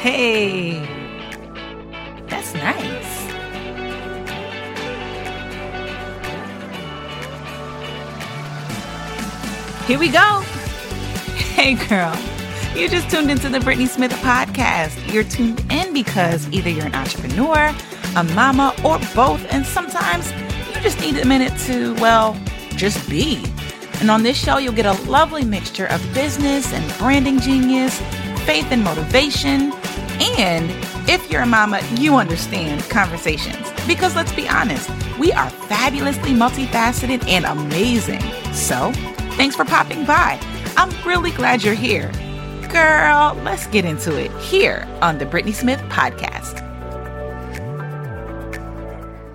Hey, that's nice. Here we go. Hey, girl. You just tuned into the Brittnee Smith podcast. You're tuned in because either you're an entrepreneur, a mama, or both, and sometimes you just need a minute to, well, just be. And on this show, you'll get a lovely mixture of business and branding genius, faith and motivation, and if you're a mama, you understand conversations. Because let's be honest, we are fabulously multifaceted and amazing. So, thanks for popping by. I'm really glad you're here. Girl, let's get into it here on the Brittnee Smith Podcast.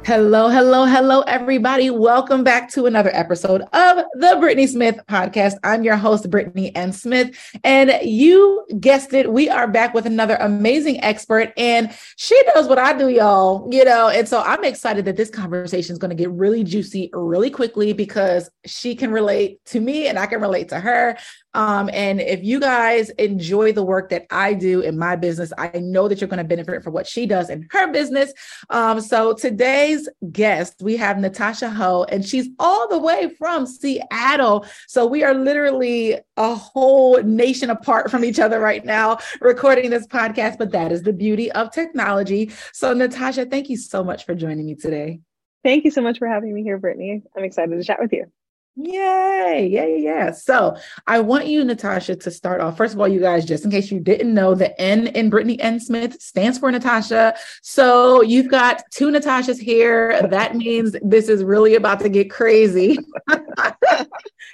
Hello, hello, hello, everybody. Welcome back to another episode of the Brittnee Smith podcast. I'm your host, Brittnee M. Smith. And you guessed it, we are back with another amazing expert. And she knows what I do, y'all, you know. And so I'm excited that this conversation is going to get really juicy really quickly because she can relate to me and I can relate to her. Um, and if you guys enjoy the work that I do in my business, I know that you're going to benefit from what she does in her business. Um, so today's guest, we have Natasha Ho, and she's all the way from Seattle. So we are literally a whole nation apart from each other right now recording this podcast, but that is the beauty of technology. So, Natasha, thank you so much for joining me today. Thank you so much for having me here, Brittnee. I'm excited to chat with you. Yay. Yeah, yeah. So I want you, Natasha, to start off. First of all, you guys, just in case you didn't know, the N in Brittnee N. Smith stands for Natasha. So you've got two Natashas here. That means this is really about to get crazy.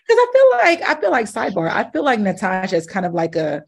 Because I feel like, I feel like sidebar, I feel like Natasha is kind of like a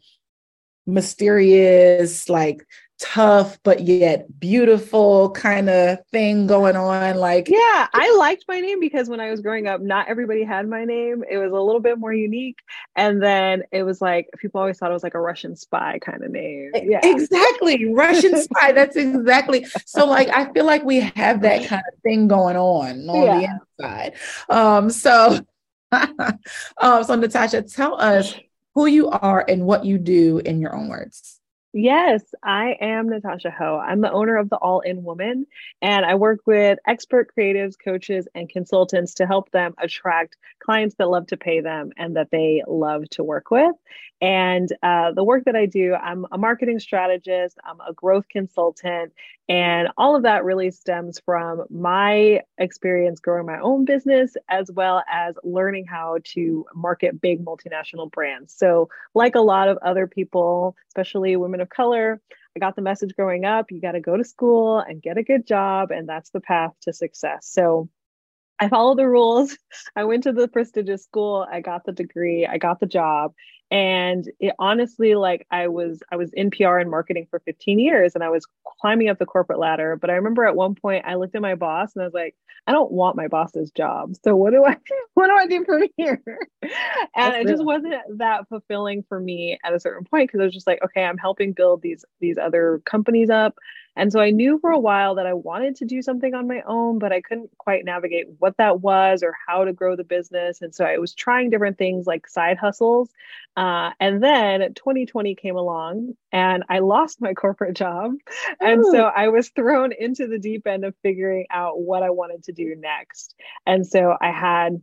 mysterious, like tough but yet beautiful kind of thing going on like yeah i liked my name because when i was growing up not everybody had my name. It was a little bit more unique. And then it was like people always thought it was like a russian spy kind of name. Yeah. exactly. Russian spy that's exactly. So like i feel like we have that kind of thing going on on yeah. the inside. Um so um so natasha tell us who you are and what you do in your own words Yes, I am Natasha Ho. I'm the owner of the All In Woman, and I work with expert creatives, coaches, and consultants to help them attract clients that love to pay them and that they love to work with. And uh, the work that I do, I'm a marketing strategist, I'm a growth consultant, and all of that really stems from my experience growing my own business as well as learning how to market big multinational brands. So, like a lot of other people, especially women of color, I got the message growing up you got to go to school and get a good job, and that's the path to success. So, I followed the rules. I went to the prestigious school. I got the degree. I got the job and it honestly like i was i was in pr and marketing for 15 years and i was climbing up the corporate ladder. But i remember at one point i looked at my boss and i was like i don't want my boss's job. So what do i what do i do from here? And That's it real. just wasn't that fulfilling for me at a certain point because i was just like okay i'm helping build these these other companies up and so I knew for a while that I wanted to do something on my own, but I couldn't quite navigate what that was or how to grow the business. And so I was trying different things like side hustles. Uh, and then 2020 came along and I lost my corporate job. And so I was thrown into the deep end of figuring out what I wanted to do next. And so I had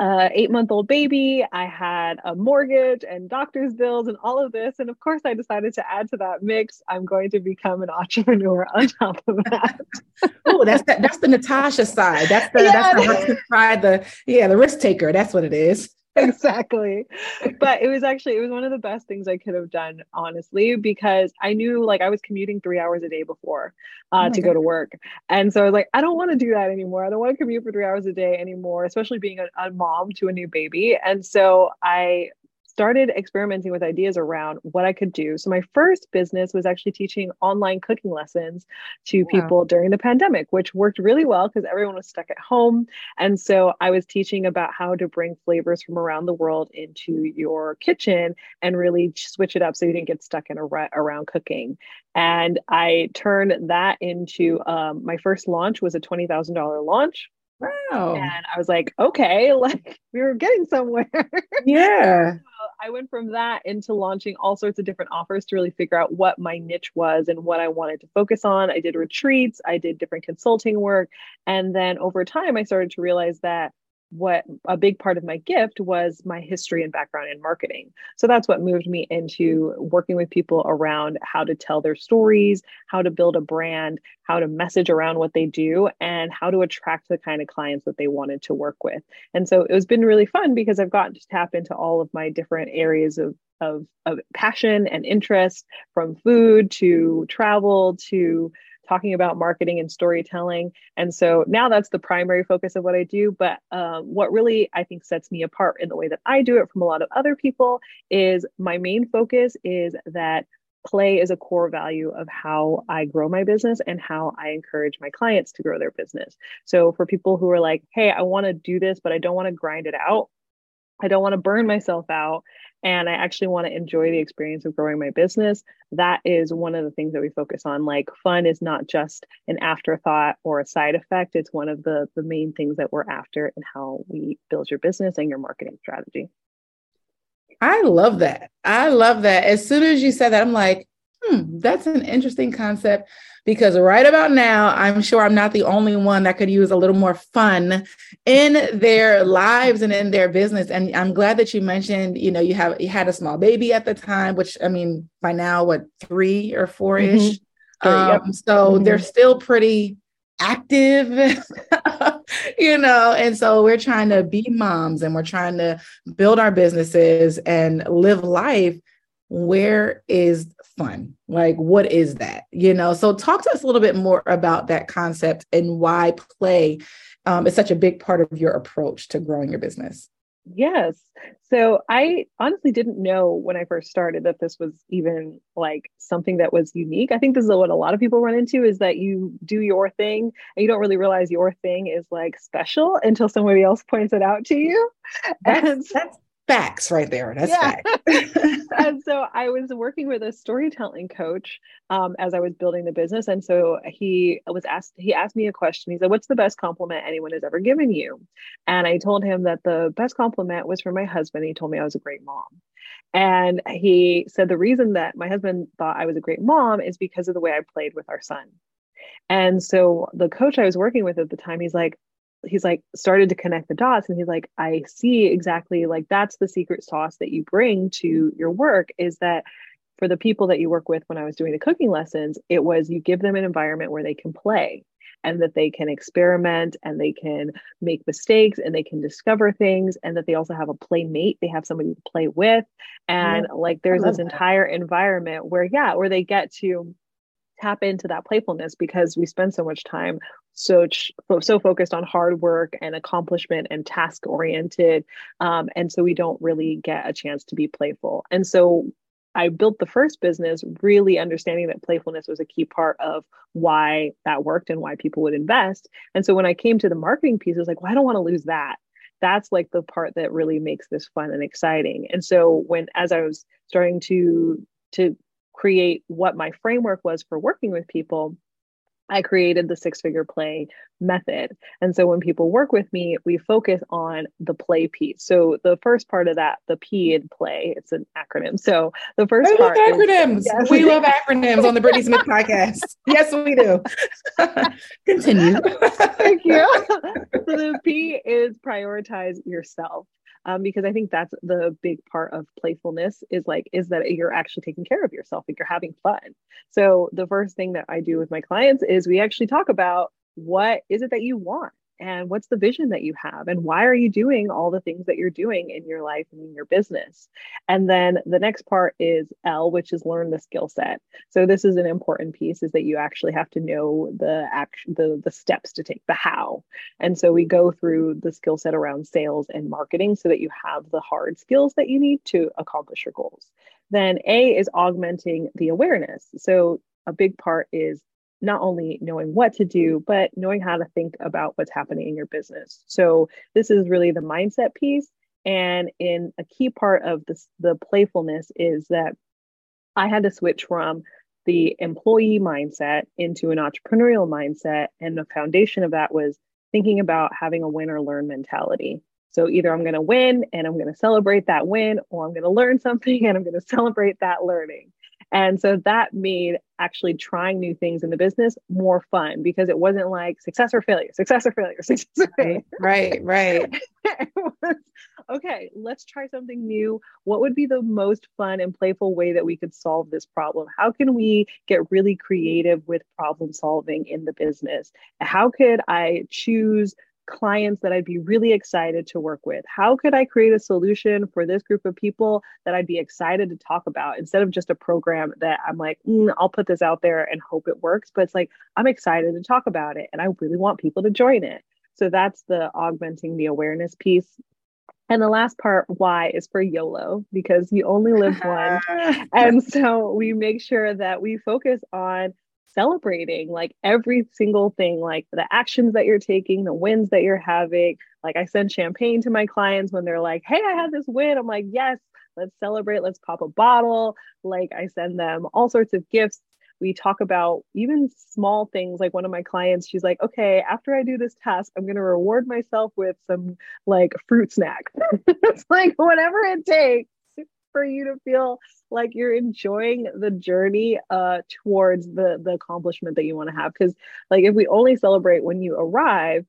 uh, eight month old baby. I had a mortgage and doctor's bills and all of this. And of course, I decided to add to that mix. I'm going to become an entrepreneur on top of that. oh, that's the, that's the Natasha side. That's the yeah, that's the side. The yeah, the risk taker. That's what it is. exactly. But it was actually it was one of the best things I could have done, honestly, because I knew like I was commuting three hours a day before uh, oh to God. go to work, and so I was like, I don't want to do that anymore. I don't want to commute for three hours a day anymore, especially being a, a mom to a new baby. And so I started experimenting with ideas around what I could do. So my first business was actually teaching online cooking lessons to wow. people during the pandemic, which worked really well because everyone was stuck at home. And so I was teaching about how to bring flavors from around the world into your kitchen and really switch it up so you didn't get stuck in a rut around cooking. And I turned that into um, my first launch was a $20,000 launch Wow. And I was like, okay, like we were getting somewhere. Yeah. I went from that into launching all sorts of different offers to really figure out what my niche was and what I wanted to focus on. I did retreats, I did different consulting work. And then over time, I started to realize that what a big part of my gift was my history and background in marketing. So that's what moved me into working with people around how to tell their stories, how to build a brand, how to message around what they do, and how to attract the kind of clients that they wanted to work with. And so it has been really fun because I've gotten to tap into all of my different areas of of, of passion and interest from food to travel to talking about marketing and storytelling. And so now that's the primary focus of what I do. But um, what really I think sets me apart in the way that I do it from a lot of other people is my main focus is that play is a core value of how I grow my business and how I encourage my clients to grow their business. So for people who are like, hey, I want to do this, but I don't want to grind it out. I don't want to burn myself out and I actually want to enjoy the experience of growing my business. That is one of the things that we focus on. Like fun is not just an afterthought or a side effect. It's one of the the main things that we're after in how we build your business and your marketing strategy. I love that. I love that. As soon as you said that, I'm like, hmm, that's an interesting concept because right about now, I'm sure I'm not the only one that could use a little more fun in their lives and in their business. And I'm glad that you mentioned, you know, you have you had a small baby at the time, which I mean, by now, what three or four ish. Mm-hmm. Um, yep. So mm-hmm. they're still pretty active, you know, and so we're trying to be moms and we're trying to build our businesses and live life where is fun? Like, what is that? You know, so talk to us a little bit more about that concept and why play um, is such a big part of your approach to growing your business. Yes. So I honestly didn't know when I first started that this was even like something that was unique. I think this is what a lot of people run into is that you do your thing and you don't really realize your thing is like special until somebody else points it out to you. That's, and that's facts right there. That's yeah. facts. and so I was working with a storytelling coach um, as I was building the business. And so he was asked, he asked me a question. He said, What's the best compliment anyone has ever given you? And I told him that the best compliment was from my husband. He told me I was a great mom. And he said, The reason that my husband thought I was a great mom is because of the way I played with our son. And so the coach I was working with at the time, he's like, he's like started to connect the dots and he's like i see exactly like that's the secret sauce that you bring to your work is that for the people that you work with when i was doing the cooking lessons it was you give them an environment where they can play and that they can experiment and they can make mistakes and they can discover things and that they also have a playmate they have somebody to play with. And yeah, like there's this entire environment where yeah where they get to tap into that playfulness because we spend so much time so so focused on hard work and accomplishment and task oriented um, and so we don't really get a chance to be playful. And so i built the first business really understanding that playfulness was a key part of why that worked and why people would invest. And so when i came to the marketing piece i was like well i don't want to lose that. That's like the part that really makes this fun and exciting. And so when as i was starting to to create what my framework was for working with people, I created the six figure play method. And so when people work with me, we focus on the play piece. So the first part of that, the P in play, it's an acronym. So the first I part love acronyms. Is, yes. We love acronyms on the Brittnee Smith podcast. Yes, we do. Continue. Thank you. so the P is prioritize yourself um, because I think that's the big part of playfulness is like is that you're actually taking care of yourself, and you're having fun. So the first thing that I do with my clients is we actually talk about what is it that you want and what's the vision that you have and why are you doing all the things that you're doing in your life and in your business? And then the next part is l which is learn the skill set. So this is an important piece is that you actually have to know the action the the steps to take the how. And so we go through the skill set around sales and marketing so that you have the hard skills that you need to accomplish your goals. Then a is augmenting the awareness. So a big part is not only knowing what to do, but knowing how to think about what's happening in your business. So this is really the mindset piece. And in a key part of this, the playfulness is that I had to switch from the employee mindset into an entrepreneurial mindset. And the foundation of that was thinking about having a win or learn mentality. So either I'm going to win and I'm going to celebrate that win, or I'm going to learn something and I'm going to celebrate that learning. And so that made actually trying new things in the business more fun because it wasn't like success or failure, success or failure, success or failure. Right, right. was, okay, let's try something new. What would be the most fun and playful way that we could solve this problem? How can we get really creative with problem solving in the business? How could I choose clients that I'd be really excited to work with? How could I create a solution for this group of people that I'd be excited to talk about instead of just a program that I'm like, mm, I'll put this out there and hope it works? But it's like, I'm excited to talk about it and I really want people to join it. So that's the augmenting the awareness piece. And the last part, why, is for YOLO because you only live once. and so we make sure that we focus on celebrating like every single thing, like the actions that you're taking, the wins that you're having. Like I send champagne to my clients when they're like, hey, I had this win. I'm like, yes, let's celebrate. Let's pop a bottle. Like I send them all sorts of gifts. We talk about even small things. Like one of my clients, she's like, okay, after I do this task, I'm going to reward myself with some like fruit snack. it's like whatever it takes for you to feel like you're enjoying the journey uh towards the the accomplishment that you want to have. Because like if we only celebrate when you arrive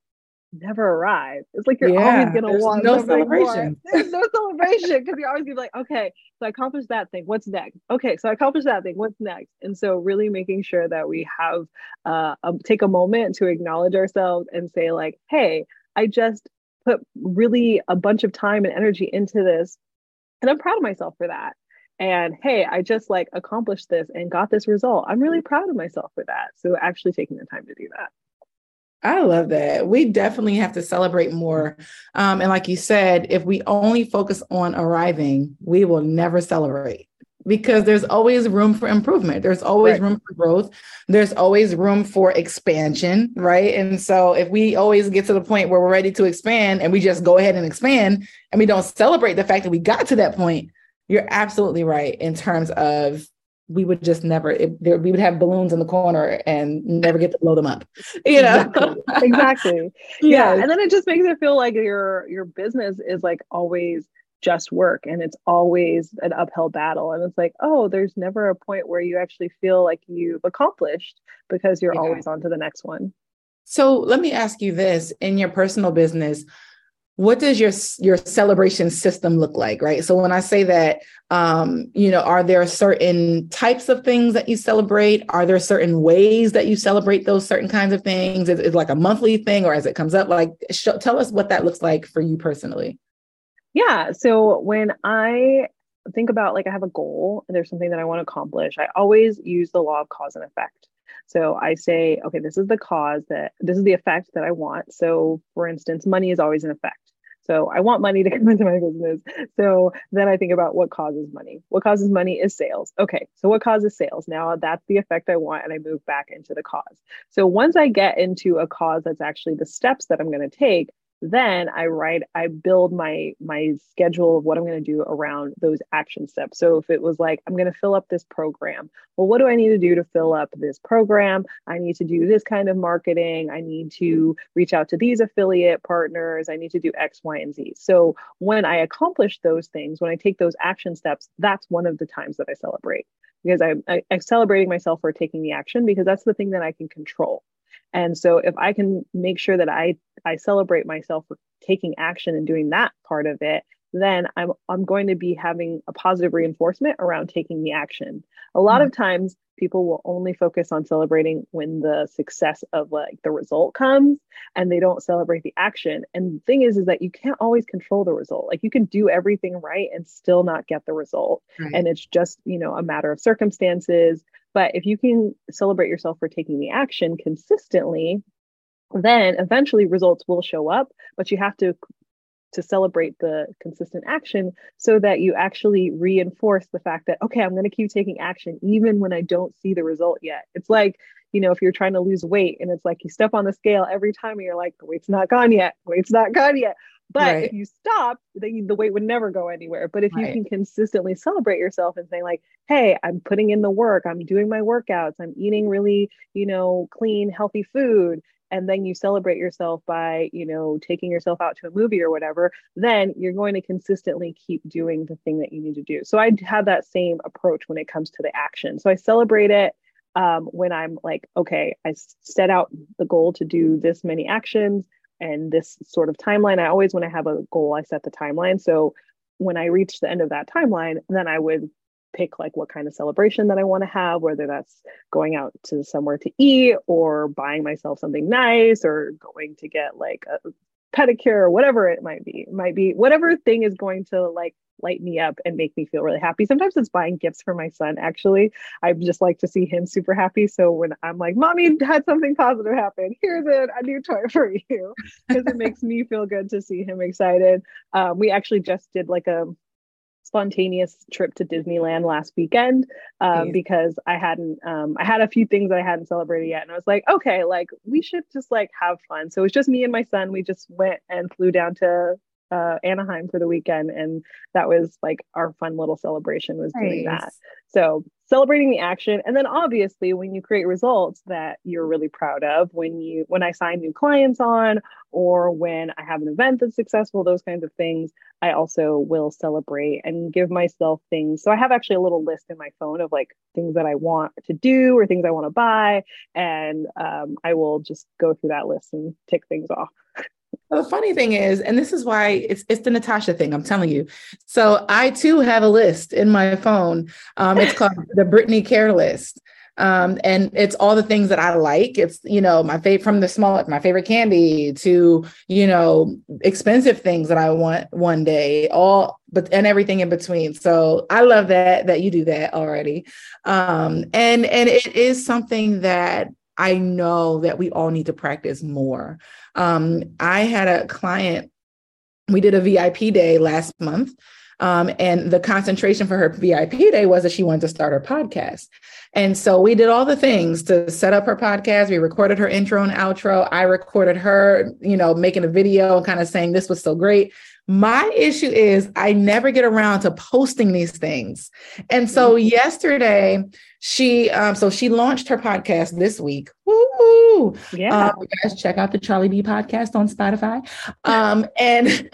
never arrive. It's like you're yeah, always gonna want no celebration. There's no celebration because you're always gonna be like okay so i accomplished that thing. What's next? Okay so i accomplished that thing. What's next? And so really making sure that we have uh um, take a moment to acknowledge ourselves and say like hey i just put really a bunch of time and energy into this and i'm proud of myself for that. And hey i just like accomplished this and got this result. I'm really proud of myself for that. So actually taking the time to do that. I love that. We definitely have to celebrate more. Um, and like you said, if we only focus on arriving, we will never celebrate because there's always room for improvement. There's always right. room for growth. There's always room for expansion, right? And so if we always get to the point where we're ready to expand and we just go ahead and expand and we don't celebrate the fact that we got to that point, you're absolutely right in terms of we would just never it, there, we would have balloons in the corner and never get to blow them up you know exactly, exactly. yeah. yeah and then it just makes it feel like your your business is like always just work and it's always an uphill battle and it's like oh there's never a point where you actually feel like you've accomplished because you're yeah. always on to the next one. So let me ask you this in your personal business what does your your celebration system look like right? So when i say that um you know are there certain types of things that you celebrate? Are there certain ways that you celebrate those certain kinds of things? Is it like a monthly thing or as it comes up? Like sh- tell us what that looks like for you personally yeah so when i think about like i have a goal and there's something that i want to accomplish i always use the law of cause and effect so I say, okay, this is the cause that this is the effect that I want. So for instance, money is always an effect. So I want money to come into my business. So then I think about what causes money. What causes money is sales. Okay, so what causes sales? Now that's the effect I want, and I move back into the cause. So once I get into a cause that's actually the steps that I'm going to take, then i write i build my my schedule of what i'm going to do around those action steps. So if it was like i'm going to fill up this program well what do i need to do to fill up this program? I need to do this kind of marketing. I need to reach out to these affiliate partners. I need to do x y and z. So when i accomplish those things when i take those action steps that's one of the times that i celebrate because I'm, I'm celebrating myself for taking the action because that's the thing that i can control and so if I can make sure that I I celebrate myself for taking action and doing that part of it, then I'm I'm going to be having a positive reinforcement around taking the action. A lot mm-hmm. of times people will only focus on celebrating when the success of like the result comes and they don't celebrate the action. And the thing is is that you can't always control the result. Like you can do everything right and still not get the result. Right. And it's just, you know, a matter of circumstances. But if you can celebrate yourself for taking the action consistently, then eventually results will show up, but you have to to celebrate the consistent action so that you actually reinforce the fact that okay i'm going to keep taking action even when i don't see the result yet. It's like you know if you're trying to lose weight and it's like you step on the scale every time and you're like the weight's not gone yet the weight's not gone yet but right. if you stop, then the weight would never go anywhere. But if right. you can consistently celebrate yourself and say like, "Hey, I'm putting in the work. I'm doing my workouts. I'm eating really, you know, clean, healthy food." and then you celebrate yourself by you know taking yourself out to a movie or whatever then you're going to consistently keep doing the thing that you need to do so i have that same approach when it comes to the action so i celebrate it um, when i'm like okay i set out the goal to do this many actions and this sort of timeline i always when i have a goal i set the timeline so when i reach the end of that timeline then i would pick like what kind of celebration that I want to have, whether that's going out to somewhere to eat or buying myself something nice or going to get like a pedicure or whatever it might be. It might be whatever thing is going to like light me up and make me feel really happy. Sometimes it's buying gifts for my son, actually. I just like to see him super happy. So when I'm like, Mommy had something positive happen, here's it, a new toy for you. Because it makes me feel good to see him excited. Um, we actually just did like a spontaneous trip to Disneyland last weekend um, because I hadn't um, I had a few things I hadn't celebrated yet, and I was like, okay, like we should just like have fun. So it was just me and my son. We just went and flew down to uh, Anaheim for the weekend, and that was like our fun little celebration was nice. doing that. So celebrating the action, and then obviously when you create results that you're really proud of, when you when I sign new clients on, or when I have an event that's successful, those kinds of things, I also will celebrate and give myself things. So I have actually a little list in my phone of like things that I want to do or things I want to buy, and um, I will just go through that list and tick things off. The funny thing is, and this is why it's it's the Natasha thing. I'm telling you. So I too have a list in my phone. Um, it's called the Brittnee Care List. Um, and it's all the things that I like. It's you know my favorite from the small, my favorite candy to you know expensive things that I want one day. All but and everything in between. So I love that that you do that already. Um, and and it is something that I know that we all need to practice more. Um, I had a client, we did a VIP day last month. Um, and the concentration for her VIP day was that she wanted to start her podcast. And so we did all the things to set up her podcast. We recorded her intro and outro. I recorded her, you know, making a video and kind of saying this was so great. My issue is I never get around to posting these things. And so mm-hmm. yesterday she um so she launched her podcast this week. Woo! Yeah. Um, guys check out the Charlie B podcast on Spotify. Um and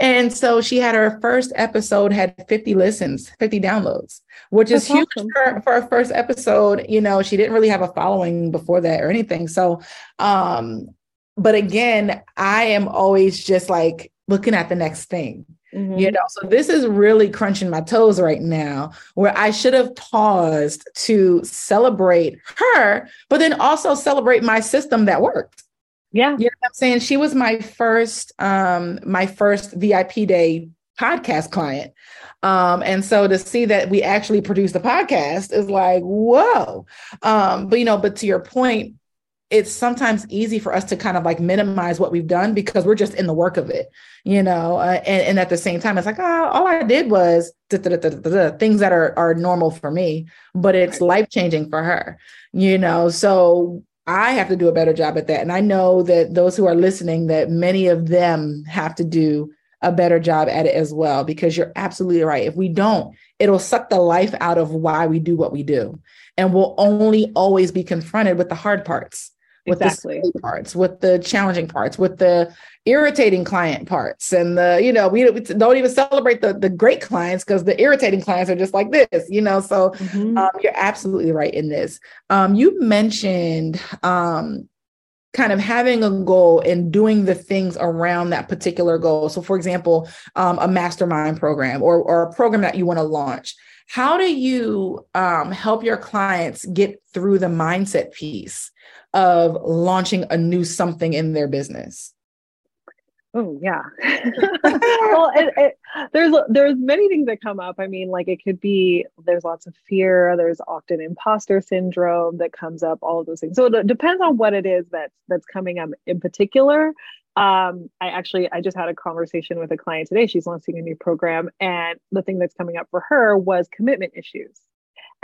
and so she had her first episode had 50 listens, 50 downloads, which That's is huge awesome. for, for her first episode. You know, she didn't really have a following before that or anything. So um but again, I am always just like looking at the next thing. Mm-hmm. You know, so this is really crunching my toes right now, where I should have paused to celebrate her, but then also celebrate my system that worked. Yeah. You know what I'm saying? She was my first, um, my first VIP day podcast client. Um, and so to see that we actually produced a podcast is like, whoa. Um, but you know, but to your point, it's sometimes easy for us to kind of like minimize what we've done because we're just in the work of it, you know. Uh, and, and, at the same time, it's like, oh, all I did was things that are are normal for me, but it's life changing for her, you know. So I have to do a better job at that, and I know that those who are listening, that many of them have to do a better job at it as well. Because you're absolutely right. If we don't, it'll suck the life out of why we do what we do, and we'll only always be confronted with the hard parts with exactly. the parts, with the challenging parts, with the irritating client parts, and the you know we, we don't even celebrate the the great clients because the irritating clients are just like this, you know. So mm-hmm. um, you're absolutely right in this. Um, you mentioned um, kind of having a goal and doing the things around that particular goal. So, for example, um, a mastermind program or or a program that you want to launch. How do you um, help your clients get through the mindset piece of launching a new something in their business? Oh yeah. well, it, it, there's there's many things that come up. I mean, like it could be there's lots of fear. There's often imposter syndrome that comes up. All of those things. So it depends on what it is that's that's coming up in particular. Um, I actually I just had a conversation with a client today. She's launching a new program, and the thing that's coming up for her was commitment issues.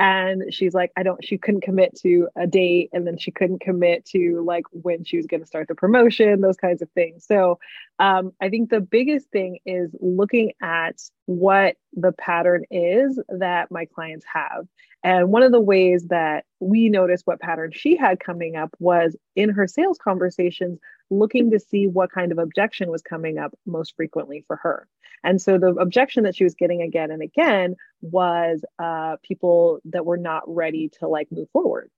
And she's like i don't she couldn't commit to a date. And then she couldn't commit to like when she was going to start the promotion those kinds of things. So um, i think the biggest thing is looking at what the pattern is that my clients have. And one of the ways that we noticed what pattern she had coming up was in her sales conversations looking to see what kind of objection was coming up most frequently for her and so the objection that she was getting again and again was uh, people that were not ready to like move forward.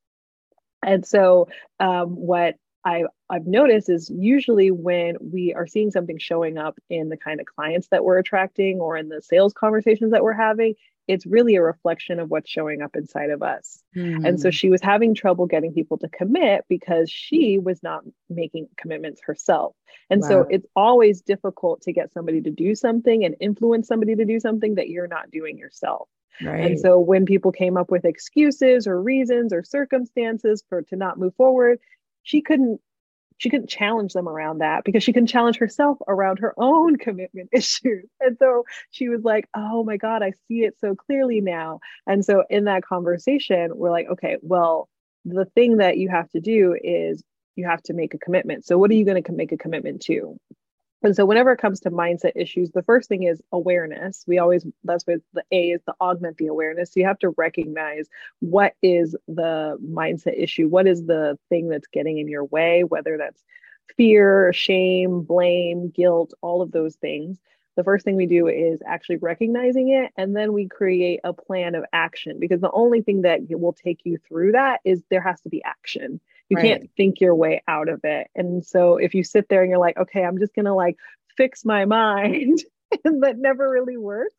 And so um, what I, I've noticed is usually when we are seeing something showing up in the kind of clients that we're attracting or in the sales conversations that we're having, it's really a reflection of what's showing up inside of us. Mm. And so hmm. she was having trouble getting people to commit because she was not making commitments herself. And wow. so it's always difficult to get somebody to do something and influence somebody to do something that you're not doing yourself. Right. And so when people came up with excuses or reasons or circumstances for to not move forward, she couldn't she couldn't challenge them around that because she couldn't challenge herself around her own commitment issues. And so she was like, oh my God, I see it so clearly now. And so in that conversation, we're like, okay, well, the thing that you have to do is you have to make a commitment. So what are you going to make a commitment to? And so whenever it comes to mindset issues, the first thing is awareness. We always that's what the A is to augment the awareness. So you have to recognize what is the mindset issue, what is the thing that's getting in your way, whether that's fear, shame, blame, guilt, all of those things. The first thing we do is actually recognizing it, and then we create a plan of action because the only thing that will take you through that is there has to be action you right. can't think your way out of it. And so if you sit there and you're like okay i'm just gonna like fix my mind that never really works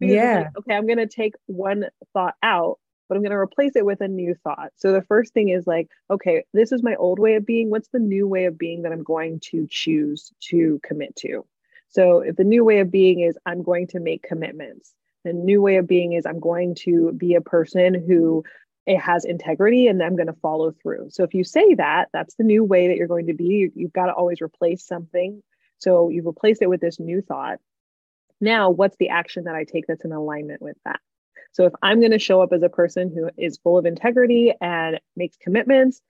yeah like, okay i'm gonna take one thought out but i'm going to replace it with a new thought. So the first thing is like okay this is my old way of being. What's the new way of being that i'm going to choose to commit to? So if the new way of being is i'm going to make commitments the new way of being is i'm going to be a person who it has integrity and I'm going to follow through. So if you say that, that's the new way that you're going to be. You, have got to always replace something. So you've replaced it with this new thought. Now, what's the action that I take that's in alignment with that? So if I'm going to show up as a person who is full of integrity and makes commitments,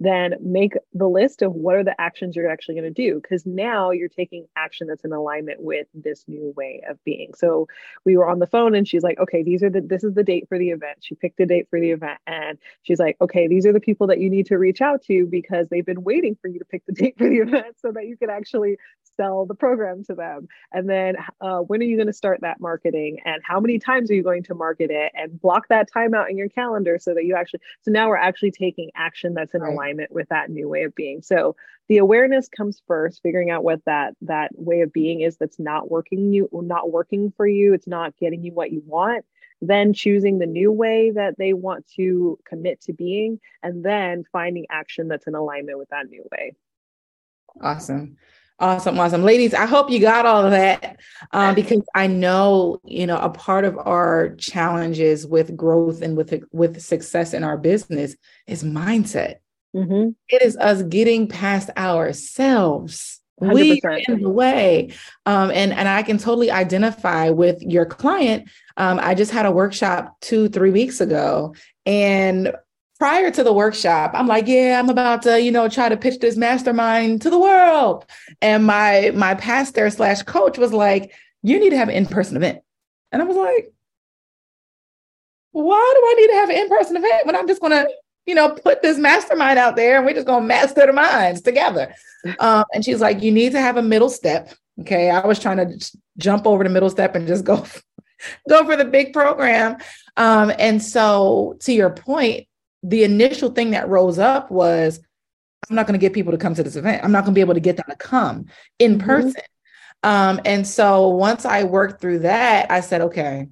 then make the list of what are the actions you're actually going to do because now you're taking action that's in alignment with this new way of being. So we were on the phone and she's like okay these are the this is the date for the event. She picked a date for the event and she's like okay these are the people that you need to reach out to because they've been waiting for you to pick the date for the event so that you can actually sell the program to them. And then uh, when are you going to start that marketing and how many times are you going to market it and block that time out in your calendar so that you actually so now we're actually taking action that's in right. Alignment with that new way of being. So the awareness comes first figuring out what that that way of being is that's not working you not working for you it's not getting you what you want. Then choosing the new way that they want to commit to being and then finding action that's in alignment with that new way. Awesome. Awesome, awesome. Ladies, I hope you got all of that um, because I know, you know, a part of our challenges with growth and with, with success in our business is mindset. Mm-hmm. It is us getting past ourselves. 100%. We in the way. Um, and, and I can totally identify with your client. Um, I just had a workshop two, three weeks ago, and prior to the workshop, I'm like, yeah, I'm about to, you know, try to pitch this mastermind to the world. And my my pastor slash coach was like, you need to have an in-person event. And I was like, why do I need to have an in-person event when I'm just gonna, you know, put this mastermind out there and we're just gonna master the minds together? Um, and she's like, you need to have a middle step. Okay. I was trying to jump over the middle step and just go go for the big program. Um, and so to your point, the initial thing that rose up was I'm not going to get people to come to this event. I'm not going to be able to get them to come in mm-hmm. person. Um, and so once I worked through that, I said, okay,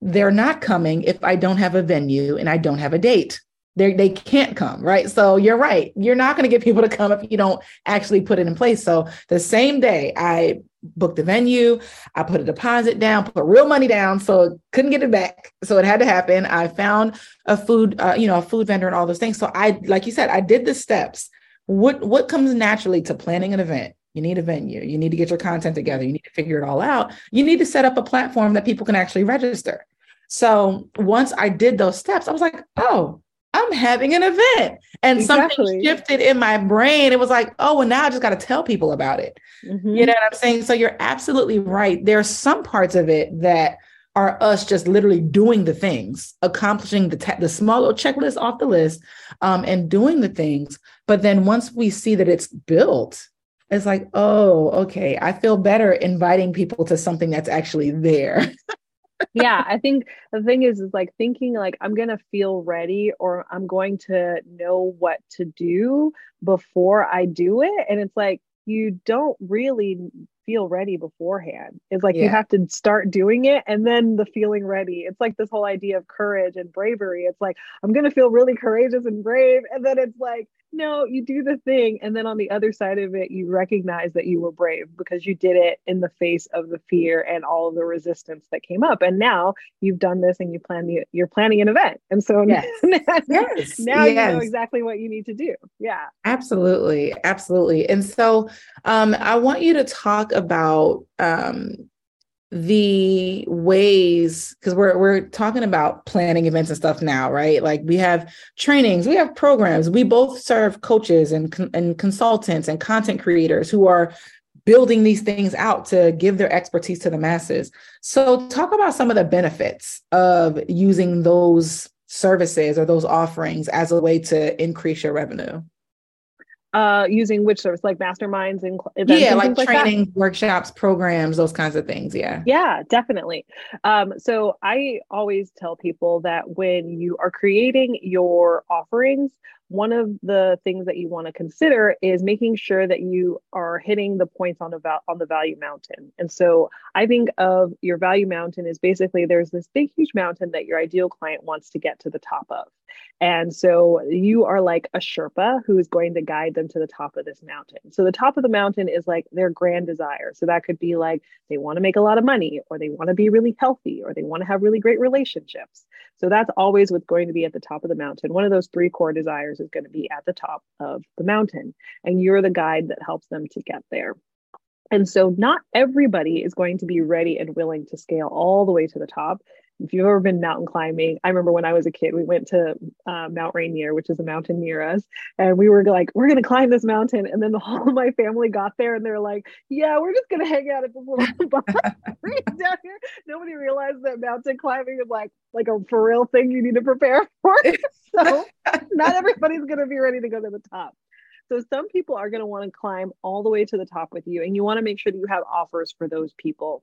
they're not coming if I don't have a venue and I don't have a date. They they can't come, right? So you're right. You're not going to get people to come if you don't actually put it in place. So the same day I booked the venue. I put a deposit down, put real money down, so couldn't get it back. So it had to happen. I found a food, uh, you know, a food vendor and all those things. So I, like you said, I did the steps. What what comes naturally to planning an event? You need a venue. You need to get your content together. You need to figure it all out. You need to set up a platform that people can actually register. So once I did those steps, I was like, oh, I'm having an event. And exactly. something shifted in my brain. It was like, oh, well, now I just got to tell people about it. Mm-hmm. You know what I'm saying? So you're absolutely right. There are some parts of it that are us just literally doing the things, accomplishing the, te- the small little checklist off the list um, and doing the things. But then once we see that it's built, it's like, oh, okay, I feel better inviting people to something that's actually there. yeah, I think the thing is, is like thinking like I'm gonna feel ready or I'm going to know what to do before I do it. And it's like you don't really feel ready beforehand. It's like yeah. you have to start doing it and then the feeling ready. It's like this whole idea of courage and bravery. It's like, I'm going to feel really courageous and brave. And then it's like, no, you do the thing. And then on the other side of it, you recognize that you were brave because you did it in the face of the fear and all the resistance that came up. And now you've done this and you plan the, you're planning an event. And so yes. now, yes. now yes. you know exactly what you need to do. Yeah. Absolutely. Absolutely. And so um, I want you to talk about um, the ways because we're we're talking about planning events and stuff now right? Like we have trainings we have programs. We both serve coaches and and consultants and content creators who are building these things out to give their expertise to the masses. So talk about some of the benefits of using those services or those offerings as a way to increase your revenue uh, using which service, like masterminds and events yeah, and like, like training, that? workshops, programs, those kinds of things. Yeah, yeah, definitely. Um, so I always tell people that when you are creating your offerings, one of the things that you want to consider is making sure that you are hitting the points on the val- on the value mountain. And so I think of your value mountain is basically there's this big huge mountain that your ideal client wants to get to the top of. And so you are like a Sherpa who is going to guide them to the top of this mountain. So the top of the mountain is like their grand desire. So that could be like they want to make a lot of money or they want to be really healthy or they want to have really great relationships. So that's always what's going to be at the top of the mountain. One of those three core desires is going to be at the top of the mountain. And you're the guide that helps them to get there. And so, not everybody is going to be ready and willing to scale all the way to the top if you've ever been mountain climbing, I remember when I was a kid, we went to uh, Mount Rainier, which is a mountain near us, and we were like, "We're going to climb this mountain." And then the whole of my family got there, and they're like, "Yeah, we're just going to hang out at this little box down here." Nobody realized that mountain climbing is like like a for real thing you need to prepare for. so not everybody's going to be ready to go to the top. So some people are going to want to climb all the way to the top with you, and you want to make sure that you have offers for those people.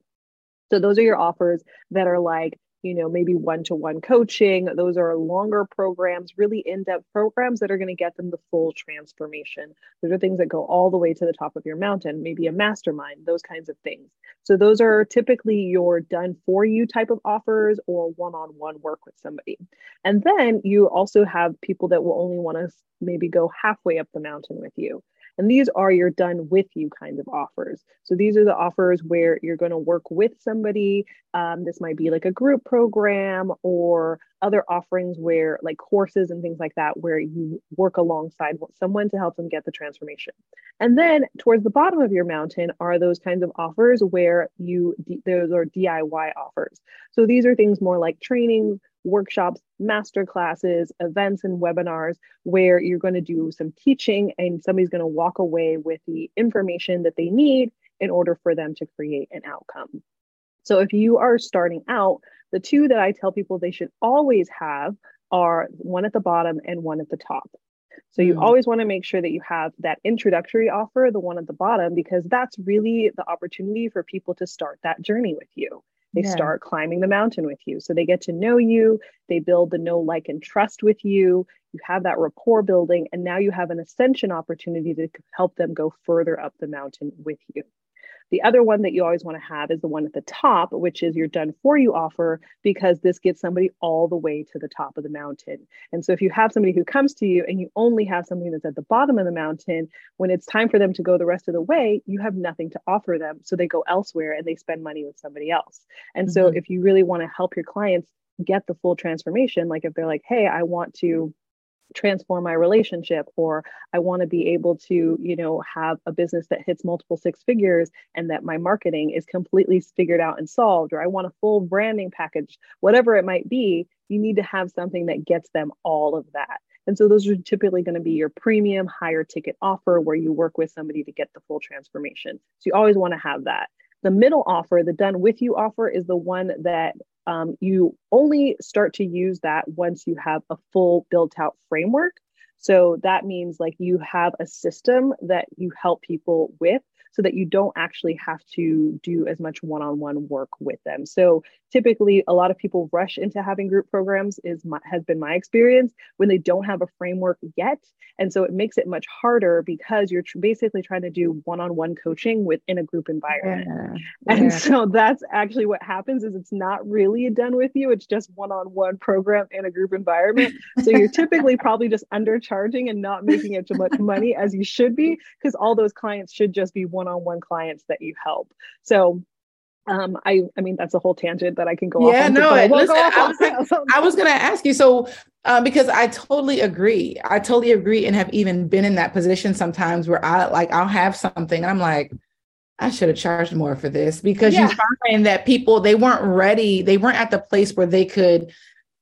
So those are your offers that are like you know, maybe one to one coaching. Those are longer programs, really in depth programs that are going to get them the full transformation. Those are things that go all the way to the top of your mountain, maybe a mastermind, those kinds of things. So, those are typically your done for you type of offers or one on one work with somebody. And then you also have people that will only want to maybe go halfway up the mountain with you. And these are your done with you kind of offers. So these are the offers where you're going to work with somebody. Um, this might be like a group program or other offerings where, like courses and things like that, where you work alongside someone to help them get the transformation. And then towards the bottom of your mountain are those kinds of offers where you, those are DIY offers. So these are things more like training workshops, master classes, events, and webinars where you're going to do some teaching and somebody's going to walk away with the information that they need in order for them to create an outcome. So if you are starting out, the two that I tell people they should always have are one at the bottom and one at the top. So you mm. always want to make sure that you have that introductory offer, the one at the bottom, because that's really the opportunity for people to start that journey with you. They yeah. start climbing the mountain with you. So they get to know you, they build the know, like, and trust with you. You have that rapport building, and now you have an ascension opportunity to help them go further up the mountain with you. The other one that you always want to have is the one at the top, which is your done for you offer, because this gets somebody all the way to the top of the mountain. And so if you have somebody who comes to you and you only have something that's at the bottom of the mountain, when it's time for them to go the rest of the way, you have nothing to offer them. So they go elsewhere and they spend money with somebody else. And mm-hmm. so if you really want to help your clients get the full transformation, like if they're like, hey, I want to transform my relationship or i want to be able to you know have a business that hits multiple six figures and that my marketing is completely figured out and solved or i want a full branding package whatever it might be you need to have something that gets them all of that. And so those are typically going to be your premium higher ticket offer where you work with somebody to get the full transformation. So you always want to have that. The middle offer the done with you offer is the one that um, you only start to use that once you have a full built out framework. So that means like you have a system that you help people with so that you don't actually have to do as much one-on-one work with them. So typically a lot of people rush into having group programs is my, has been my experience when they don't have a framework yet. And so it makes it much harder because you're tr- basically trying to do one-on-one coaching within a group environment. Yeah. And yeah. so that's actually what happens is it's not really done with you. It's just one-on-one program in a group environment. So you're typically probably just undercharging and not making as much money as you should be because all those clients should just be one one-on-one clients that you help. So um i i mean that's a whole tangent that i can go yeah off no listen, I, was, I was gonna ask you so uh, because i totally agree i totally agree and have even been in that position sometimes where i like i'll have something and i'm like i should have charged more for this because yeah. you find that people they weren't ready they weren't at the place where they could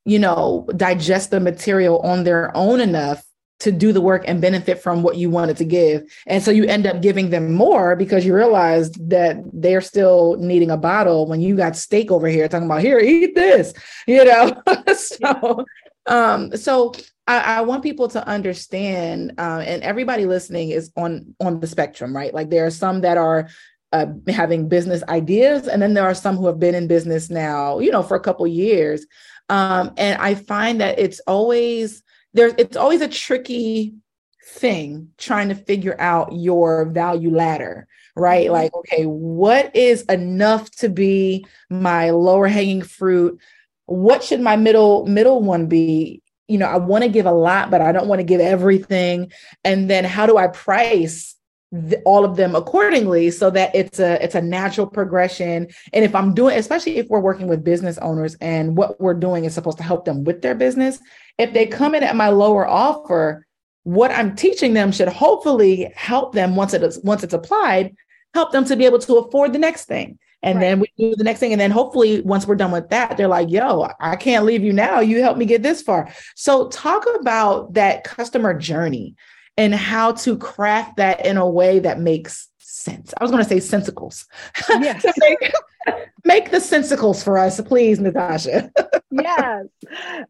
you know digest the material on their own enough to do the work and benefit from what you wanted to give. And so you end up giving them more because you realize that they're still needing a bottle when you got steak over here talking about here, eat this, you know. so um so I, I, want people to understand uh, and everybody listening is on on the spectrum right like there are some that are uh, having business ideas and then there are some who have been in business now you know for a couple years um, and i find that it's always there's it's always a tricky thing trying to figure out your value ladder right? Mm-hmm. like okay what is enough to be my lower hanging fruit? What should my middle middle one be? You know i want to give a lot but i don't want to give everything. And then how do i price all of them accordingly so that it's a it's a natural progression. And if i'm doing especially if we're working with business owners and what we're doing is supposed to help them with their business if they come in at my lower offer what i'm teaching them should hopefully help them once it is once it's applied help them to be able to afford the next thing. And right. then we do the next thing. And then hopefully once we're done with that they're like yo i can't leave you now. You helped me get this far. So talk about that customer journey and how to craft that in a way that makes sense. I was going to say sensicles. Yes. make, make, the sensicles for us, please, Natasha. yes.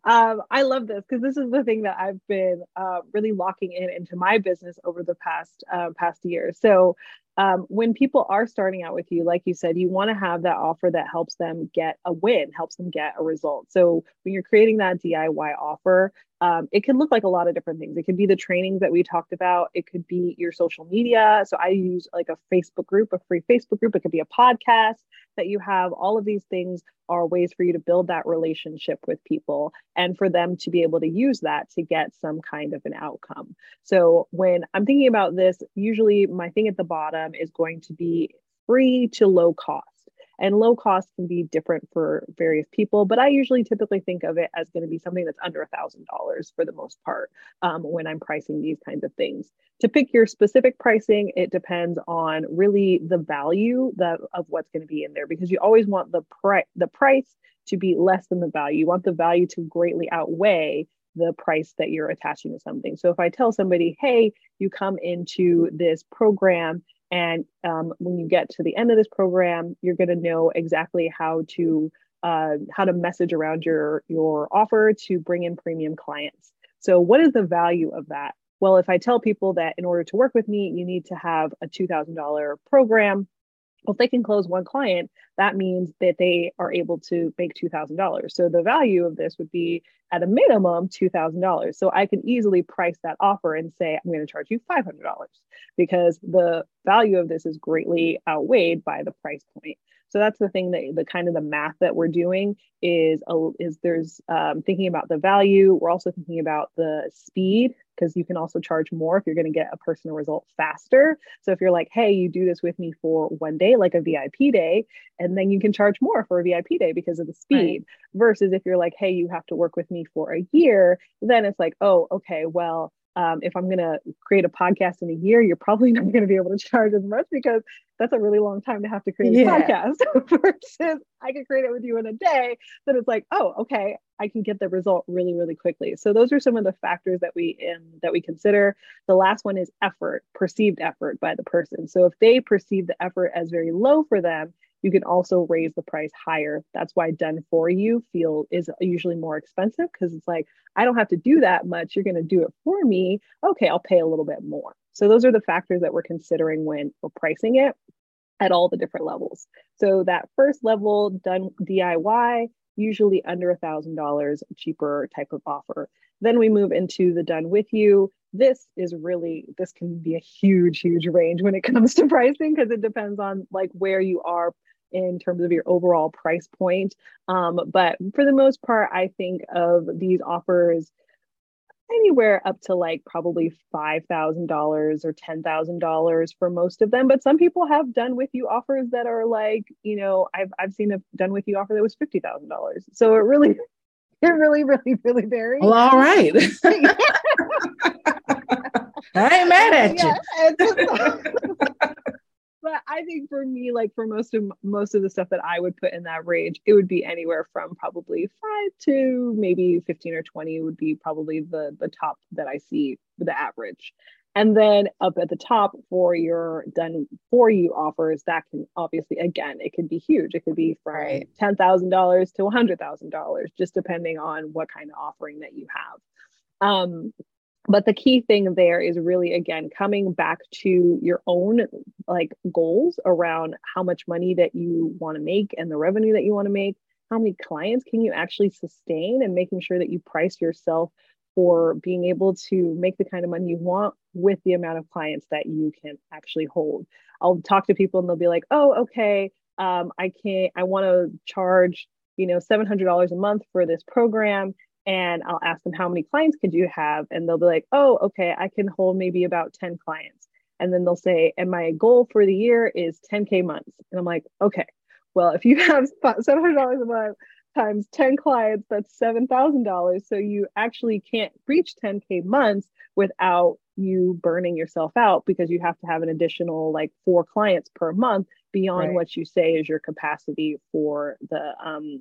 Um, I love this because this is the thing that I've been uh, really locking in into my business over the past uh, past year. So um, when people are starting out with you, like you said, you want to have that offer that helps them get a win, helps them get a result. So when you're creating that DIY offer, um, it can look like a lot of different things. It could be the trainings that we talked about. It could be your social media. So I use like a Facebook group, a free Facebook group. It could be a podcast that you have. All of these things are ways for you to build that relationship with people and for them to be able to use that to get some kind of an outcome. So when I'm thinking about this, usually my thing at the bottom is going to be free to low cost. And low cost can be different for various people, but I usually typically think of it as going to be something that's under a thousand dollars for the most part um, when I'm pricing these kinds of things. To pick your specific pricing, it depends on really the value that of what's going to be in there because you always want the price the price to be less than the value. You want the value to greatly outweigh the price that you're attaching to something. So if I tell somebody, hey, you come into this program and um, when you get to the end of this program, you're going to know exactly how to uh, how to message around your your offer to bring in premium clients. So, what is the value of that? Well, if I tell people that in order to work with me, you need to have a two thousand dollar program well, if they can close one client, that means that they are able to make $2,000. So the value of this would be at a minimum $2,000. So I can easily price that offer and say, I'm going to charge you $500 because the value of this is greatly outweighed by the price point. So that's the thing that the kind of the math that we're doing is uh, is there's um, thinking about the value. We're also thinking about the speed because you can also charge more if you're going to get a personal result faster. So if you're like, hey, you do this with me for one day, like a VIP day, and then you can charge more for a VIP day because of the speed. Right. Versus if you're like, hey, you have to work with me for a year, then it's like, oh, okay, well, um, if I'm going to create a podcast in a year, you're probably not going to be able to charge as much because that's a really long time to have to create yeah. a podcast versus I can create it with you in a day. Then it's like, oh, okay, I can get the result really, really quickly. So those are some of the factors that we in that we consider. The last one is effort, perceived effort by the person. So if they perceive the effort as very low for them, you can also raise the price higher. That's why done for you feel is usually more expensive because it's like, I don't have to do that much. You're going to do it for me. Okay, I'll pay a little bit more. So those are the factors that we're considering when we're pricing it at all the different levels. So that first level done DIY, usually under a thousand dollars cheaper type of offer. Then we move into the done with you. This is really this can be a huge, huge range when it comes to pricing because it depends on like where you are in terms of your overall price point. Um, but for the most part, I think of these offers anywhere up to like probably $5,000 or $10,000 for most of them. But some people have done with you offers that are like, you know, I've, I've seen a done with you offer that was $50,000. So it really, it really, really, really varies. Well, all right. I ain't mad at you. Yeah, I think for me, like for most of most of the stuff that I would put in that range, it would be anywhere from probably five to maybe 15 or 20 would be probably the the top that I see the average. And then up at the top for your done for you offers, that can obviously again, it could be huge. It could be from right. ten thousand dollars to hundred thousand dollars, just depending on what kind of offering that you have. Um, but the key thing there is really again coming back to your own like goals around how much money that you want to make and the revenue that you want to make. How many clients can you actually sustain and making sure that you price yourself for being able to make the kind of money you want with the amount of clients that you can actually hold? I'll talk to people and they'll be like oh okay um, i can't i want to charge you know $700 a month for this program and I'll ask them how many clients could you have? And they'll be like oh okay I can hold maybe about 10 clients. And then they'll say and my goal for the year is 10k months. And I'm like okay well if you have $700 a month times 10 clients that's $7,000 so you actually can't reach 10k months without you burning yourself out because you have to have an additional like four clients per month beyond right. what you say is your capacity for the um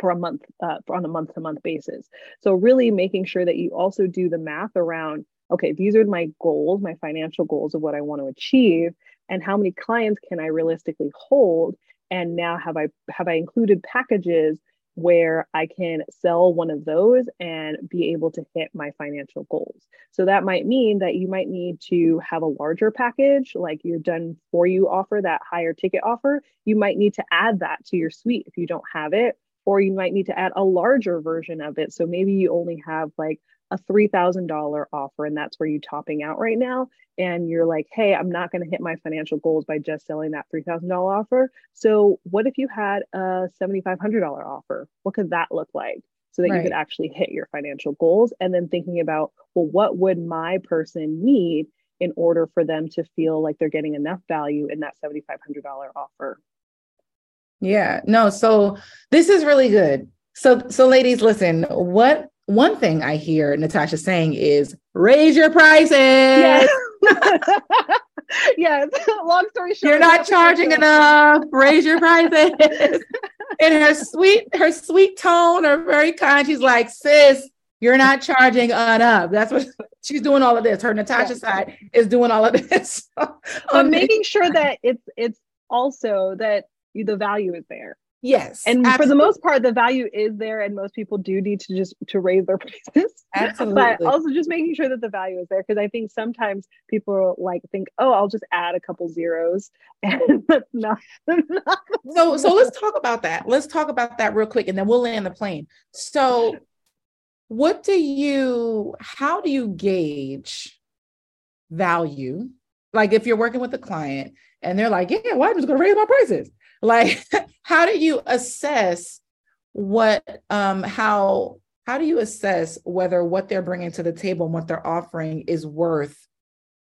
for a month uh, on a month to month basis. So really making sure that you also do the math around okay these are my goals my financial goals of what i want to achieve and how many clients can i realistically hold? And now have i have i included packages where i can sell one of those and be able to hit my financial goals? So that might mean that you might need to have a larger package like you're done for you offer that higher ticket offer. You might need to add that to your suite if you don't have it or you might need to add a larger version of it. So maybe you only have like a $3,000 offer and that's where you're topping out right now. And you're like, hey, I'm not going to hit my financial goals by just selling that $3,000 offer. So what if you had a $7,500 offer? What could that look like? So that right. you could actually hit your financial goals. And then thinking about, well, what would my person need in order for them to feel like they're getting enough value in that $7,500 offer? Yeah, no, so this is really good. So, so ladies, listen, what one thing I hear Natasha saying is raise your prices. Yes. yes. Long story short. You're not charging enough. Raise your prices. In her sweet, her sweet tone, her very kind. She's like, sis, you're not charging enough. That's what she's doing all of this. Her Natasha side is doing all of this. but making sure that it's it's also that the value is there. Yes. And absolutely. for the most part, the value is there and most people do need to just to raise their prices. Absolutely. but also just making sure that the value is there. Because I think sometimes people like think, oh, I'll just add a couple zeros. And not, not so so let's talk about that. Let's talk about that real quick and then we'll land the plane. So what do you how do you gauge value? Like if you're working with a client and they're like, yeah, well, I'm just gonna raise my prices. Like, how do you assess what, um, how, how do you assess whether what they're bringing to the table and what they're offering is worth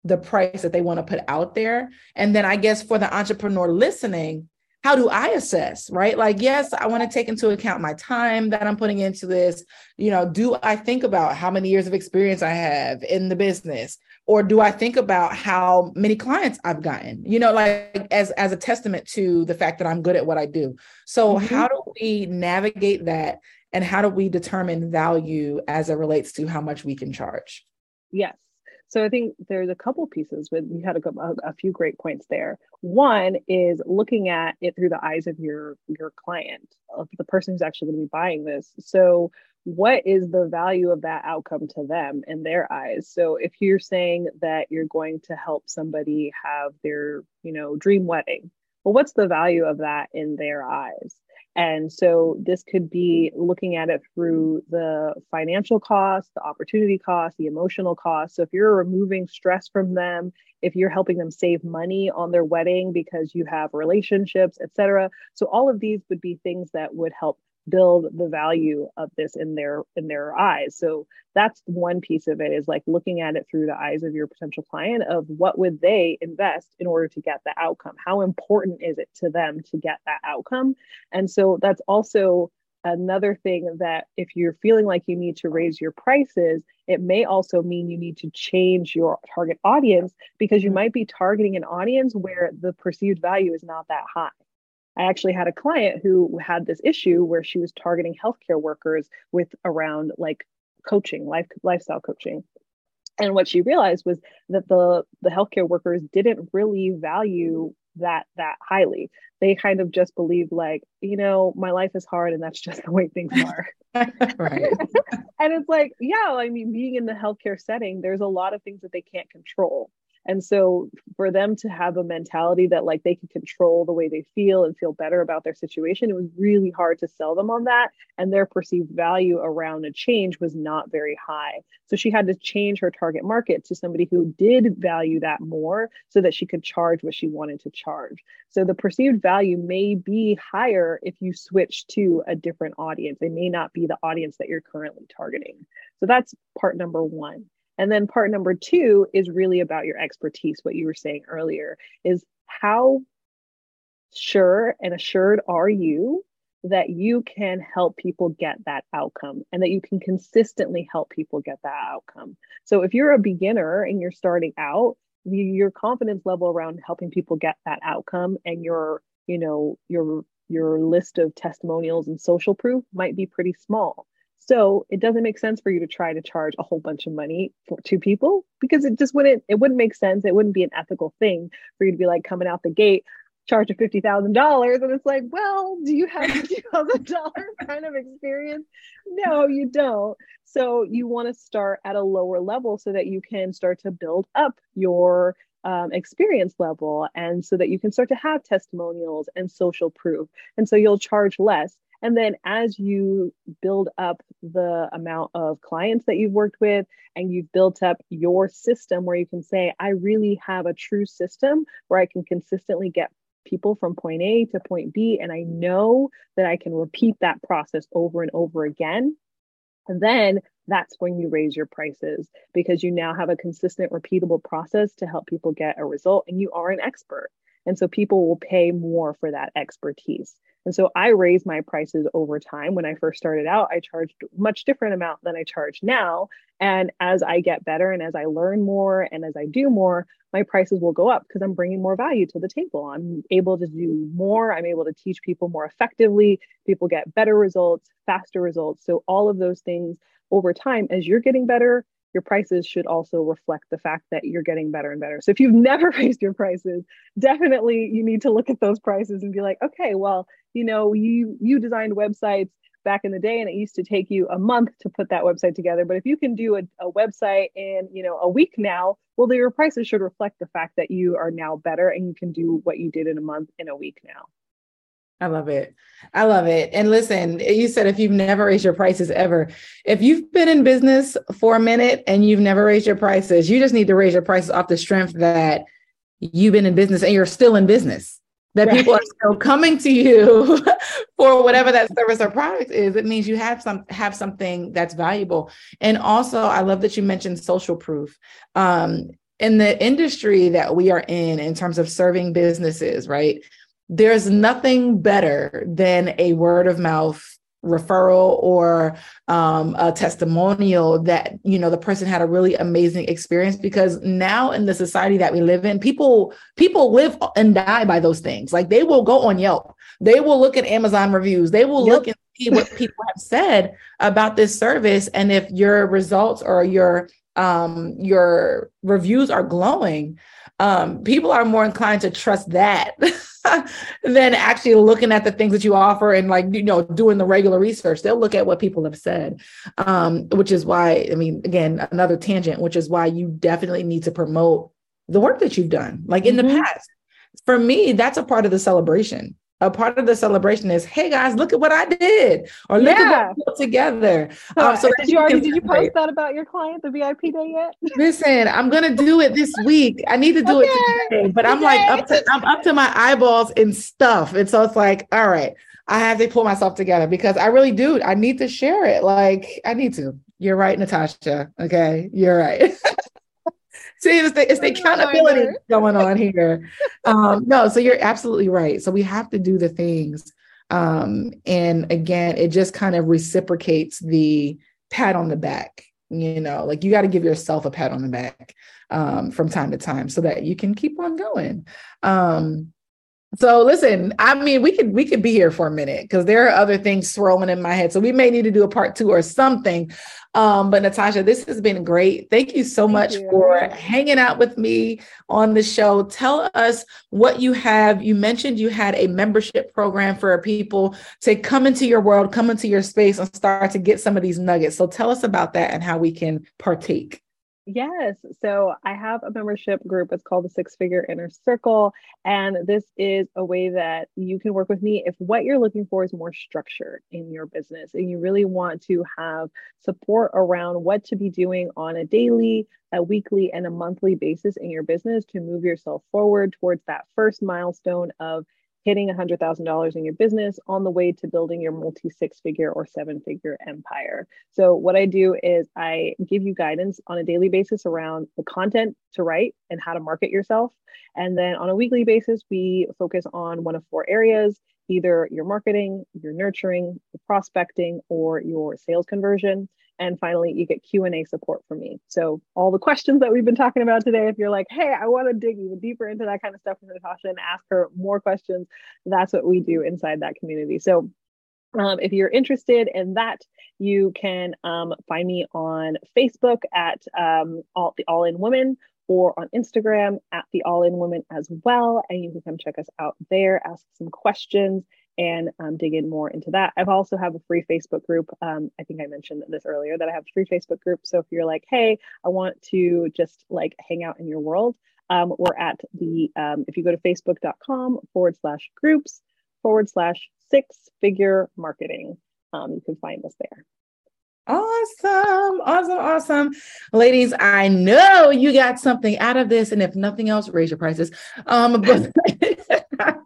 the price that they want to put out there? And then I guess for the entrepreneur listening, how do I assess, right? Like, yes, I want to take into account my time that I'm putting into this. You know, do I think about how many years of experience I have in the business? Or do I think about how many clients I've gotten? You know, like as as a testament to the fact that I'm good at what I do. So mm-hmm. how do we navigate that and how do we determine value as it relates to how much we can charge? Yes. So I think there's a couple pieces with you had a, a, few great points there. One is looking at it through the eyes of your your client, of the person who's actually going to be buying this. So what is the value of that outcome to them in their eyes? So if you're saying that you're going to help somebody have their, you know, dream wedding, well, what's the value of that in their eyes? And so this could be looking at it through the financial cost, the opportunity cost, the emotional cost. So if you're removing stress from them, if you're helping them save money on their wedding because you have relationships, etc. So all of these would be things that would help build the value of this in their in their eyes. So that's one piece of it is like looking at it through the eyes of your potential client of what would they invest in order to get the outcome? How important is it to them to get that outcome? And so that's also another thing that if you're feeling like you need to raise your prices it may also mean you need to change your target audience because you mm-hmm. might be targeting an audience where the perceived value is not that high I actually had a client who had this issue where she was targeting healthcare workers with around like coaching, life lifestyle coaching. And what she realized was that the the healthcare workers didn't really value mm-hmm. that that highly. They kind of just believed like, you know, my life is hard and that's just the way things are. right. and it's like, yeah, I mean, being in the healthcare setting, there's a lot of things that they can't control. And so for them to have a mentality that like they can control the way they feel and feel better about their situation, it was really hard to sell them on that. And their perceived value around a change was not very high. So she had to change her target market to somebody who did value that more so that she could charge what she wanted to charge. So the perceived value may be higher if you switch to a different audience. It may not be the audience that you're currently targeting. So that's part number one. And then part number two is really about your expertise, what you were saying earlier is how sure and assured are you that you can help people get that outcome and that you can consistently help people get that outcome. So if you're a beginner and you're starting out, your confidence level around helping people get that outcome and your, you know, your your list of testimonials and social proof might be pretty small. So it doesn't make sense for you to try to charge a whole bunch of money for two people because it just wouldn't it wouldn't make sense. It wouldn't be an ethical thing for you to be like coming out the gate, charge a fifty thousand dollars, and it's like, well, do you have fifty thousand dollars kind of experience? No, you don't. So you want to start at a lower level so that you can start to build up your um, experience level and so that you can start to have testimonials and social proof. And so you'll charge less and then as you build up the amount of clients that you've worked with and you've built up your system where you can say, I really have a true system where I can consistently get people from point A to point B, and I know that I can repeat that process over and over again. And then that's when you raise your prices because you now have a consistent, repeatable process to help people get a result, and you are an expert. And so people will pay more for that expertise. And so I raised my prices over time. When I first started out, I charged much different amount than I charge now. And as I get better and as I learn more and as I do more, my prices will go up because I'm bringing more value to the table. I'm able to do more. I'm able to teach people more effectively. People get better results, faster results. So all of those things over time, as you're getting better, your prices should also reflect the fact that you're getting better and better. So if you've never raised your prices, definitely you need to look at those prices and be like, okay, well, you know, you you designed websites back in the day and it used to take you a month to put that website together. But if you can do a, a website in, you know, a week now, well, your prices should reflect the fact that you are now better and you can do what you did in a month in a week now. I love it. I love it. And listen, you said if you've never raised your prices ever, if you've been in business for a minute and you've never raised your prices, you just need to raise your prices off the strength that you've been in business and you're still in business. that right. people are still coming to you for whatever that service or product is it means you have some have something that's valuable and also i love that you mentioned social proof um, in the industry that we are in in terms of serving businesses right there's nothing better than a word of mouth referral or um, a testimonial that you know the person had a really amazing experience because now in the society that we live in people people live and die by those things. Like they will go on yelp. They will look at amazon reviews. They will yep. look and see what people have said about this service. And if your results or your um, your reviews are glowing um, people are more inclined to trust that than actually looking at the things that you offer and like you know doing the regular research. They'll look at what people have said um, which is why i mean again another tangent which is why you definitely need to promote the work that you've done like in mm-hmm. the past. For me that's a part of the celebration a part of the celebration is, hey guys, look at what I did, or look yeah. at what we put together. So, um, so did you already did you post that about your client, the VIP day yet? Listen, I'm gonna do it this week. I need to do okay. it today, but I'm like up to I'm up to my eyeballs in stuff, and so it's like, all right, I have to pull myself together because I really do. I need to share it. Like I need to. You're right, Natasha. Okay, you're right. See, it's the, it's the accountability going on here. Um, no, so you're absolutely right. So we have to do the things. Um, and again, it just kind of reciprocates the pat on the back. You know, like you got to give yourself a pat on the back um, from time to time so that you can keep on going. Um, so listen, I mean, we could we could be here for a minute because there are other things swirling in my head. So we may need to do a part two or something. Um, but Natasha, this has been great. Thank you so Thank much you. for hanging out with me on the show. Tell us what you have. You mentioned you had a membership program for people to come into your world, come into your space, and start to get some of these nuggets. So tell us about that and how we can partake. Yes. So I have a membership group. It's called the Six Figure Inner Circle. And this is a way that you can work with me if what you're looking for is more structure in your business and you really want to have support around what to be doing on a daily, a weekly, and a monthly basis in your business to move yourself forward towards that first milestone of hitting $100,000 in your business on the way to building your multi six figure or seven figure empire. So, what I do is I give you guidance on a daily basis around the content to write and how to market yourself. And then on a weekly basis, we focus on one of four areas either your marketing, your nurturing, your prospecting, or your sales conversion. And finally, you get Q&A support from me. So all the questions that we've been talking about today, if you're like, hey, I want to dig even deeper into that kind of stuff with Natasha and ask her more questions, that's what we do inside that community. So um, if you're interested in that, you can um, find me on Facebook at um, all, the All In Women or on Instagram at the All In Women as well. And you can come check us out there, ask some questions, and um, dig in more into that. I've also have a free Facebook group. Um, I think I mentioned this earlier that I have a free Facebook group. So if you're like, hey, I want to just like hang out in your world, um, we're at the, um, if you go to facebook.com forward slash groups forward slash six figure marketing, um, you can find us there. Awesome, awesome, awesome. Ladies, I know you got something out of this. And if nothing else, raise your prices. Um, but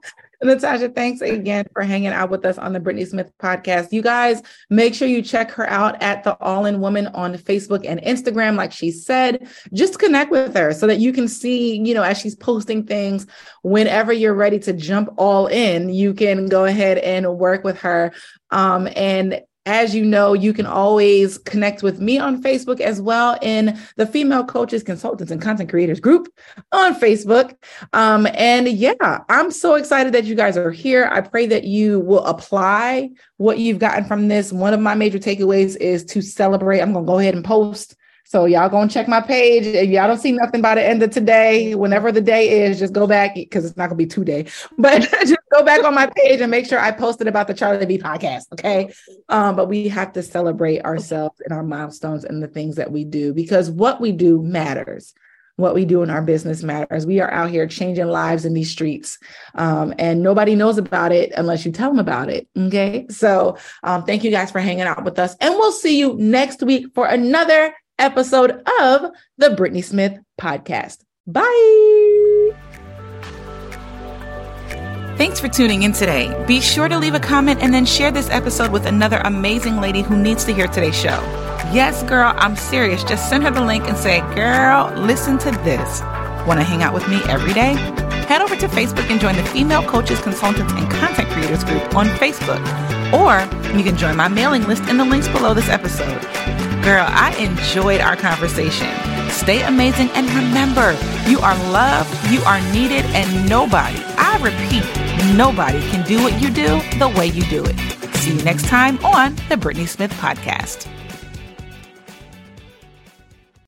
Natasha, thanks again for hanging out with us on the Brittnee Smith podcast. You guys, make sure you check her out at the All in Woman on Facebook and Instagram. Like she said, just connect with her so that you can see, you know, as she's posting things, whenever you're ready to jump all in, you can go ahead and work with her. Um, and as you know, you can always connect with me on Facebook as well in the Female Coaches, Consultants, and Content Creators group on Facebook. Um, and yeah, I'm so excited that you guys are here. I pray that you will apply what you've gotten from this. One of my major takeaways is to celebrate. I'm going to go ahead and post so y'all gonna check my page. If y'all don't see nothing by the end of today, whenever the day is, just go back because it's not gonna be two day, but just go back on my page and make sure I posted about the Charlie B podcast. Okay. Um, but we have to celebrate ourselves and our milestones and the things that we do because what we do matters. What we do in our business matters. We are out here changing lives in these streets, um, and nobody knows about it unless you tell them about it. Okay, so um, thank you guys for hanging out with us, and we'll see you next week for another episode of the Brittnee Smith Podcast. Bye. Thanks for tuning in today. Be sure to leave a comment and then share this episode with another amazing lady who needs to hear today's show. Yes, girl, I'm serious. Just send her the link and say, Girl, listen to this. Want to hang out with me every day? Head over to Facebook and join the Female Coaches, Consultants, and Content Creators group on Facebook. Or you can join my mailing list in the links below this episode. Girl, I enjoyed our conversation. Stay amazing and remember, you are loved, you are needed, and nobody, I repeat, nobody can do what you do the way you do it. See you next time on the Brittnee Smith Podcast.